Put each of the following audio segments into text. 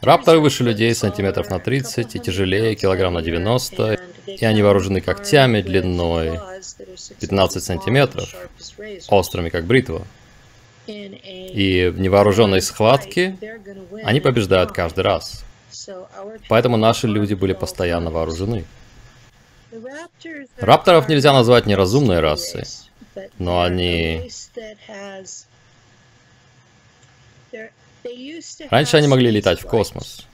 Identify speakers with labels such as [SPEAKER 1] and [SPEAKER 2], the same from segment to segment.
[SPEAKER 1] Рапторы выше людей сантиметров на 30 и тяжелее килограмм на 90, и они вооружены когтями длиной 15 сантиметров, острыми как бритва. И в невооруженной схватке они побеждают каждый раз. Поэтому наши люди были постоянно вооружены. Рапторов нельзя назвать неразумной расой, но они... Раньше они могли летать в космос.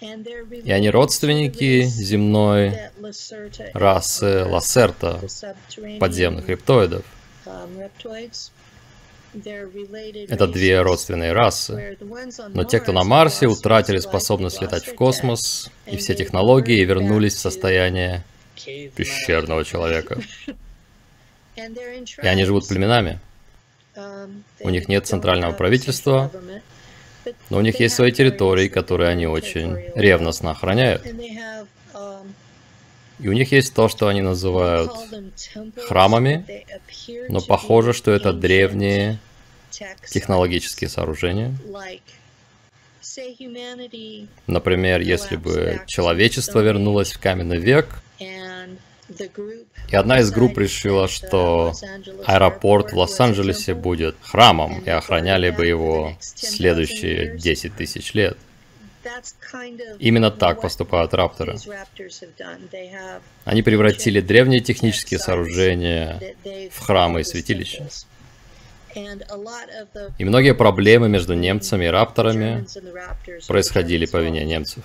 [SPEAKER 1] И они родственники земной расы Лассерта, подземных рептоидов. Это две родственные расы. Но те, кто на Марсе, утратили способность летать в космос и все технологии и вернулись в состояние пещерного человека. И они живут племенами. У них нет центрального правительства, но у них есть свои территории, которые они очень ревностно охраняют. И у них есть то, что они называют храмами, но похоже, что это древние технологические сооружения. Например, если бы человечество вернулось в каменный век, и одна из групп решила, что аэропорт в Лос-Анджелесе будет храмом, и охраняли бы его следующие 10 тысяч лет. Именно так поступают рапторы. Они превратили древние технические сооружения в храмы и святилища. И многие проблемы между немцами и рапторами происходили по вине немцев.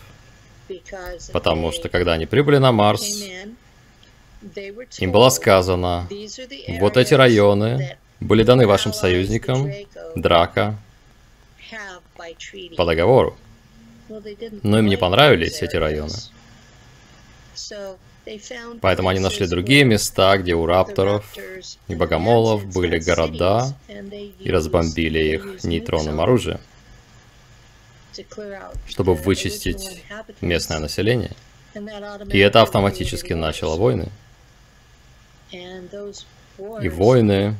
[SPEAKER 1] Потому что когда они прибыли на Марс, им было сказано, вот эти районы были даны вашим союзникам, Драка, по договору. Но им не понравились эти районы. Поэтому они нашли другие места, где у рапторов и богомолов были города и разбомбили их нейтронным оружием, чтобы вычистить местное население. И это автоматически начало войны. И войны...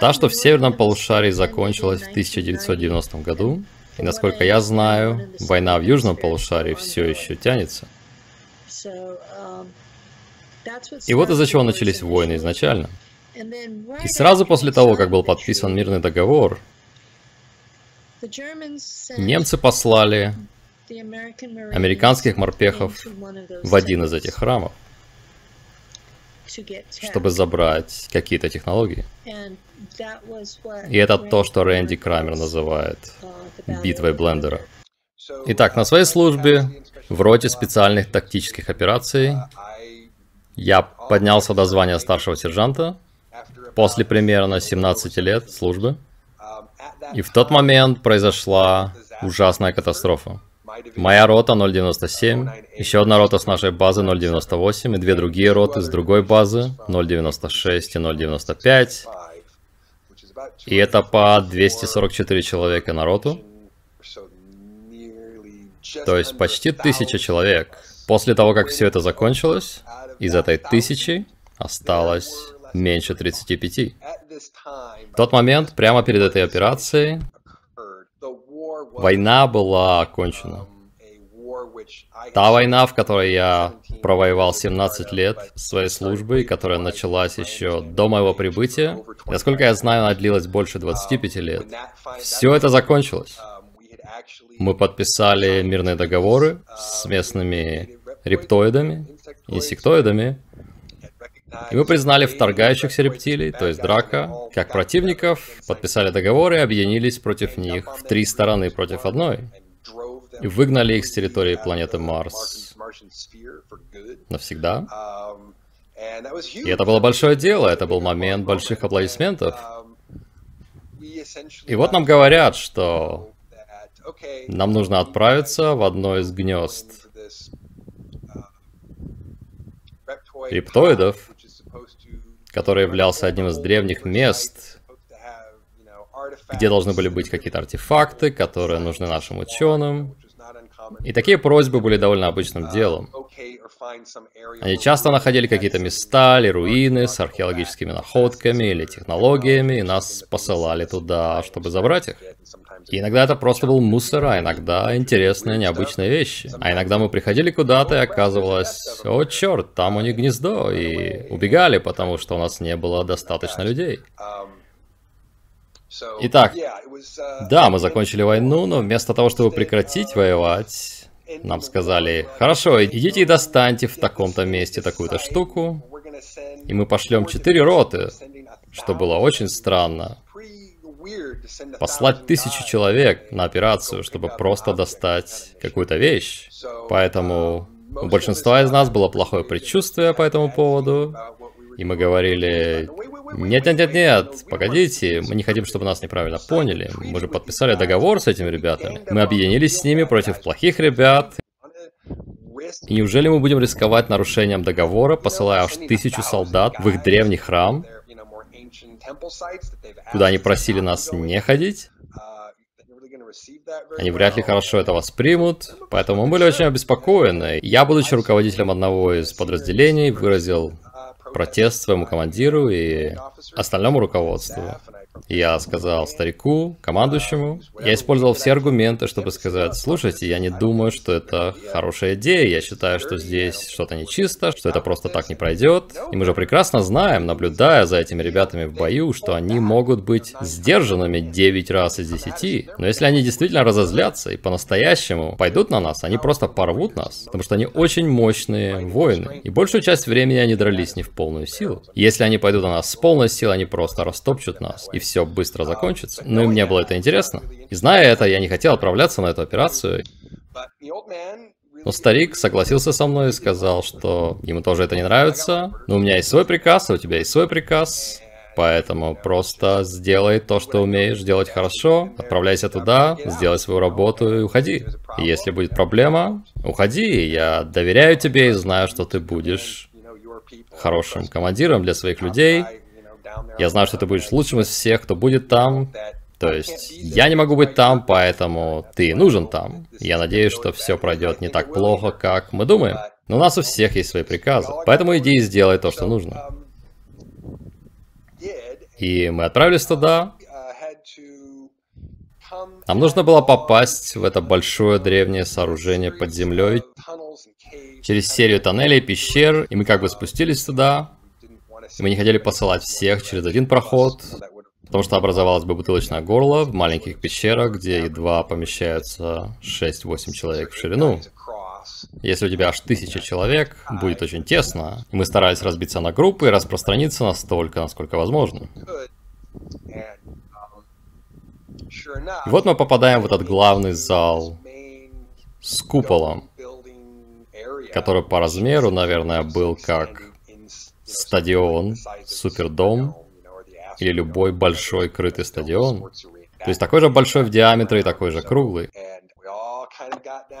[SPEAKER 1] Та, что в северном полушарии закончилась в 1990 году, и насколько я знаю, война в южном полушарии все еще тянется. И вот из-за чего начались войны изначально. И сразу после того, как был подписан мирный договор, немцы послали американских морпехов в один из этих храмов чтобы забрать какие-то технологии. И это то, что Рэнди Крамер называет битвой блендера. Итак, на своей службе в роте специальных тактических операций я поднялся до звания старшего сержанта после примерно 17 лет службы. И в тот момент произошла ужасная катастрофа. Моя рота 097, еще одна рота с нашей базы 098 и две другие роты с другой базы 096 и 095. И это по 244 человека на роту. То есть почти тысяча человек. После того, как все это закончилось, из этой тысячи осталось меньше 35. В тот момент, прямо перед этой операцией, война была окончена. Та война, в которой я провоевал 17 лет своей службы, которая началась еще до моего прибытия, насколько я знаю, она длилась больше 25 лет. Все это закончилось. Мы подписали мирные договоры с местными рептоидами, инсектоидами, и мы признали вторгающихся рептилий, то есть драка, как противников, подписали договоры и объединились против них в три стороны против одной. И выгнали их с территории планеты Марс. Навсегда. И это было большое дело, это был момент больших аплодисментов. И вот нам говорят, что нам нужно отправиться в одно из гнезд рептоидов, который являлся одним из древних мест, где должны были быть какие-то артефакты, которые нужны нашим ученым. И такие просьбы были довольно обычным делом. Они часто находили какие-то места или руины с археологическими находками или технологиями, и нас посылали туда, чтобы забрать их. И иногда это просто был мусор, а иногда интересные, необычные вещи. А иногда мы приходили куда-то, и оказывалось, о черт, там у них гнездо, и убегали, потому что у нас не было достаточно людей. Итак, да, мы закончили войну, но вместо того, чтобы прекратить воевать, нам сказали, хорошо, идите и достаньте в таком-то месте такую-то штуку, и мы пошлем четыре роты, что было очень странно. Послать тысячу человек на операцию, чтобы просто достать какую-то вещь. Поэтому у большинства из нас было плохое предчувствие по этому поводу. И мы говорили, нет-нет-нет-нет, погодите, мы не хотим, чтобы нас неправильно поняли. Мы же подписали договор с этими ребятами. Мы объединились с ними против плохих ребят. И неужели мы будем рисковать нарушением договора, посылая аж тысячу солдат в их древний храм, куда они просили нас не ходить? Они вряд ли хорошо это воспримут, поэтому мы были очень обеспокоены. Я, будучи руководителем одного из подразделений, выразил протест своему командиру и остальному руководству. Я сказал старику, командующему, я использовал все аргументы, чтобы сказать, слушайте, я не думаю, что это хорошая идея, я считаю, что здесь что-то нечисто, что это просто так не пройдет. И мы же прекрасно знаем, наблюдая за этими ребятами в бою, что они могут быть сдержанными 9 раз из 10. Но если они действительно разозлятся и по-настоящему пойдут на нас, они просто порвут нас, потому что они очень мощные воины. И большую часть времени они дрались не в полную силу. Если они пойдут на нас с полной силой, они просто растопчут нас. И все быстро закончится. Но и мне было это интересно. И зная это, я не хотел отправляться на эту операцию. Но старик согласился со мной и сказал, что ему тоже это не нравится. Но у меня есть свой приказ, а у тебя есть свой приказ. Поэтому просто сделай то, что умеешь делать хорошо, отправляйся туда, сделай свою работу и уходи. И если будет проблема, уходи. Я доверяю тебе и знаю, что ты будешь хорошим командиром для своих людей. Я знаю, что ты будешь лучшим из всех, кто будет там. То есть, я не могу быть там, поэтому ты нужен там. Я надеюсь, что все пройдет не так плохо, как мы думаем. Но у нас у всех есть свои приказы. Поэтому иди и сделай то, что нужно. И мы отправились туда. Нам нужно было попасть в это большое древнее сооружение под землей через серию тоннелей, пещер, и мы как бы спустились туда. Мы не хотели посылать всех через один проход, потому что образовалось бы бутылочное горло в маленьких пещерах, где едва помещаются 6-8 человек в ширину. Если у тебя аж тысяча человек, будет очень тесно. И мы старались разбиться на группы и распространиться настолько, насколько возможно. И вот мы попадаем в этот главный зал с куполом, который по размеру, наверное, был как стадион, супердом или любой большой крытый стадион. То есть такой же большой в диаметре и такой же круглый.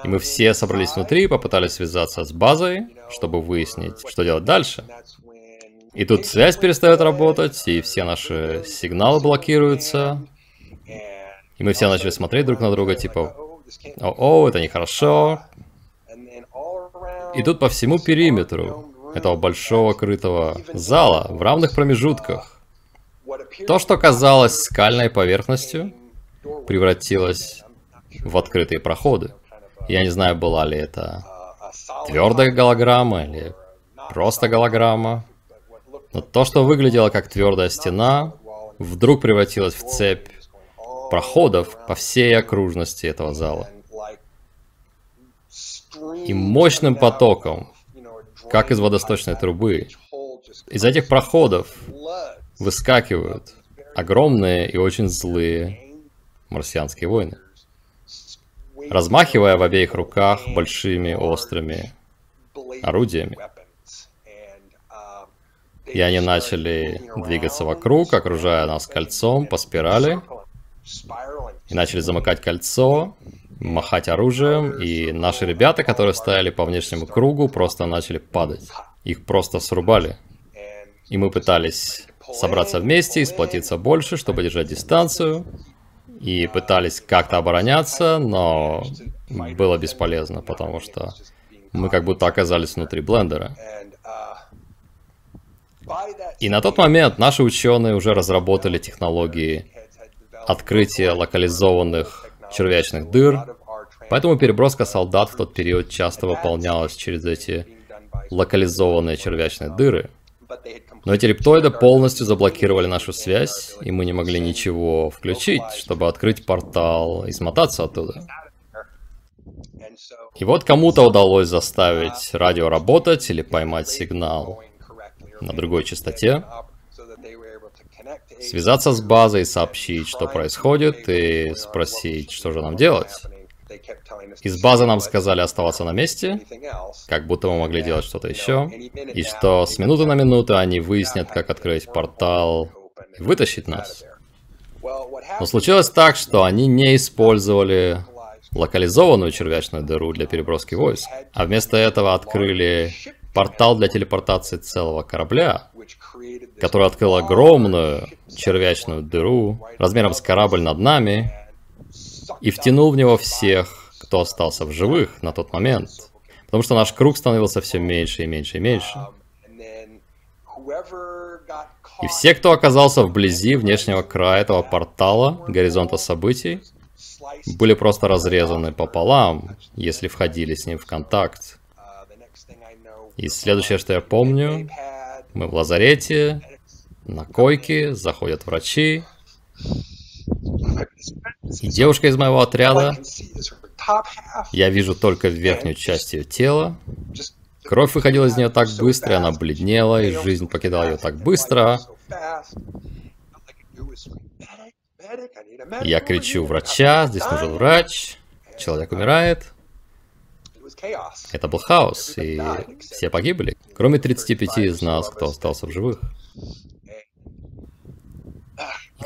[SPEAKER 1] И мы все собрались внутри и попытались связаться с базой, чтобы выяснить, что делать дальше. И тут связь перестает работать, и все наши сигналы блокируются. И мы все начали смотреть друг на друга, типа, о, о, это нехорошо. И тут по всему периметру этого большого крытого зала в равных промежутках. То, что казалось скальной поверхностью, превратилось в открытые проходы. Я не знаю, была ли это твердая голограмма или просто голограмма. Но то, что выглядело как твердая стена, вдруг превратилось в цепь проходов по всей окружности этого зала. И мощным потоком как из водосточной трубы. Из этих проходов выскакивают огромные и очень злые марсианские войны, размахивая в обеих руках большими острыми орудиями. И они начали двигаться вокруг, окружая нас кольцом по спирали, и начали замыкать кольцо, махать оружием, и наши ребята, которые стояли по внешнему кругу, просто начали падать. Их просто срубали. И мы пытались собраться вместе сплотиться больше, чтобы держать дистанцию. И пытались как-то обороняться, но было бесполезно, потому что мы как будто оказались внутри блендера. И на тот момент наши ученые уже разработали технологии открытие локализованных червячных дыр, поэтому переброска солдат в тот период часто выполнялась через эти локализованные червячные дыры. Но эти рептоиды полностью заблокировали нашу связь, и мы не могли ничего включить, чтобы открыть портал и смотаться оттуда. И вот кому-то удалось заставить радио работать или поймать сигнал на другой частоте, связаться с базой сообщить, что происходит, и спросить, что же нам делать. Из базы нам сказали оставаться на месте, как будто мы могли делать что-то еще, и что с минуты на минуту они выяснят, как открыть портал и вытащить нас. Но случилось так, что они не использовали локализованную червячную дыру для переброски войск, а вместо этого открыли портал для телепортации целого корабля, который открыл огромную червячную дыру размером с корабль над нами и втянул в него всех, кто остался в живых на тот момент. Потому что наш круг становился все меньше и меньше и меньше. И все, кто оказался вблизи внешнего края этого портала, горизонта событий, были просто разрезаны пополам, если входили с ним в контакт. И следующее, что я помню, мы в лазарете, на койке, заходят врачи. Девушка из моего отряда, я вижу только верхнюю часть ее тела. Кровь выходила из нее так быстро, она бледнела, и жизнь покидала ее так быстро. Я кричу врача, здесь нужен врач, человек умирает. Это был хаос, и все погибли, кроме 35 из нас, кто остался в живых.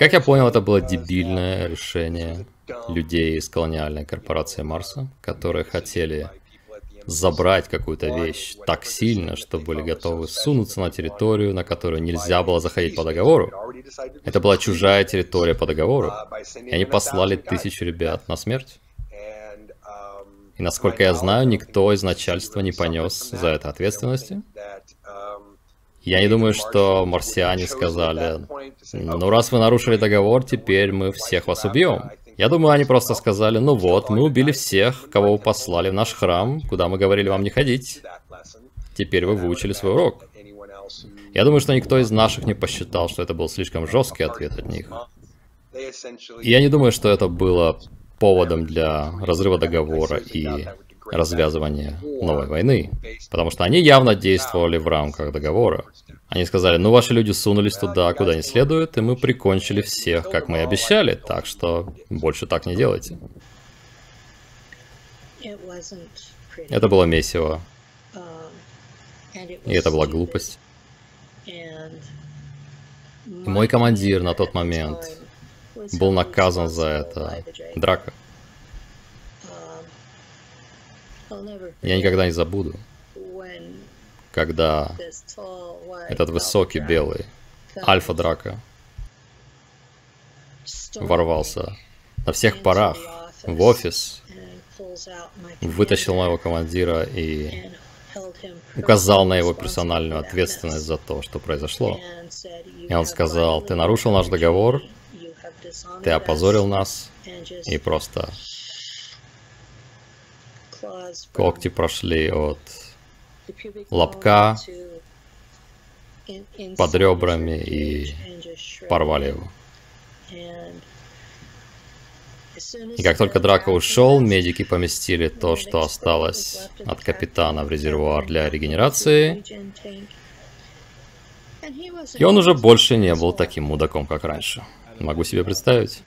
[SPEAKER 1] Как я понял, это было дебильное решение людей из колониальной корпорации Марса, которые хотели забрать какую-то вещь так сильно, что были готовы сунуться на территорию, на которую нельзя было заходить по договору. Это была чужая территория по договору. И они послали тысячу ребят на смерть. И насколько я знаю, никто из начальства не понес за это ответственности. Я не думаю, что марсиане сказали, ну раз вы нарушили договор, теперь мы всех вас убьем. Я думаю, они просто сказали, ну вот, мы убили всех, кого вы послали в наш храм, куда мы говорили вам не ходить. Теперь вы выучили свой урок. Я думаю, что никто из наших не посчитал, что это был слишком жесткий ответ от них. И я не думаю, что это было поводом для разрыва договора и развязывания новой войны, потому что они явно действовали в рамках договора. Они сказали, ну ваши люди сунулись туда, куда не следует, и мы прикончили всех, как мы и обещали, так что больше так не делайте. Это было месиво. И это была глупость. И мой командир на тот момент был наказан за это. Драка. Я никогда не забуду, когда этот высокий белый альфа-драка ворвался на всех парах в офис, вытащил моего командира и указал на его персональную ответственность за то, что произошло. И он сказал, ты нарушил наш договор, ты опозорил нас и просто когти прошли от лобка под ребрами и порвали его. И как только Драко ушел, медики поместили то, что осталось от капитана в резервуар для регенерации. И он уже больше не был таким мудаком, как раньше. Могу себе представить.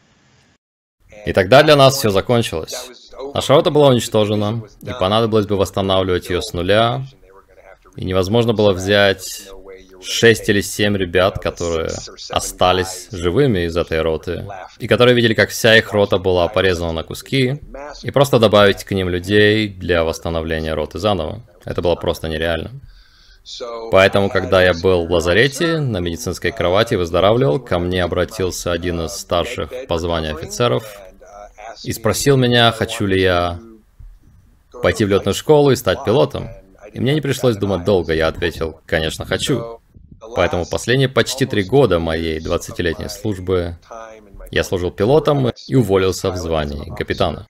[SPEAKER 1] И тогда для нас все закончилось. Наша рота была уничтожена, и понадобилось бы восстанавливать ее с нуля. И невозможно было взять 6 или 7 ребят, которые остались живыми из этой роты, и которые видели, как вся их рота была порезана на куски, и просто добавить к ним людей для восстановления роты заново. Это было просто нереально. Поэтому, когда я был в лазарете, на медицинской кровати выздоравливал, ко мне обратился один из старших по званию офицеров и спросил меня, хочу ли я пойти в летную школу и стать пилотом. И мне не пришлось думать долго, я ответил, конечно, хочу. Поэтому последние почти три года моей 20-летней службы Я служил пилотом и уволился в звании капитана.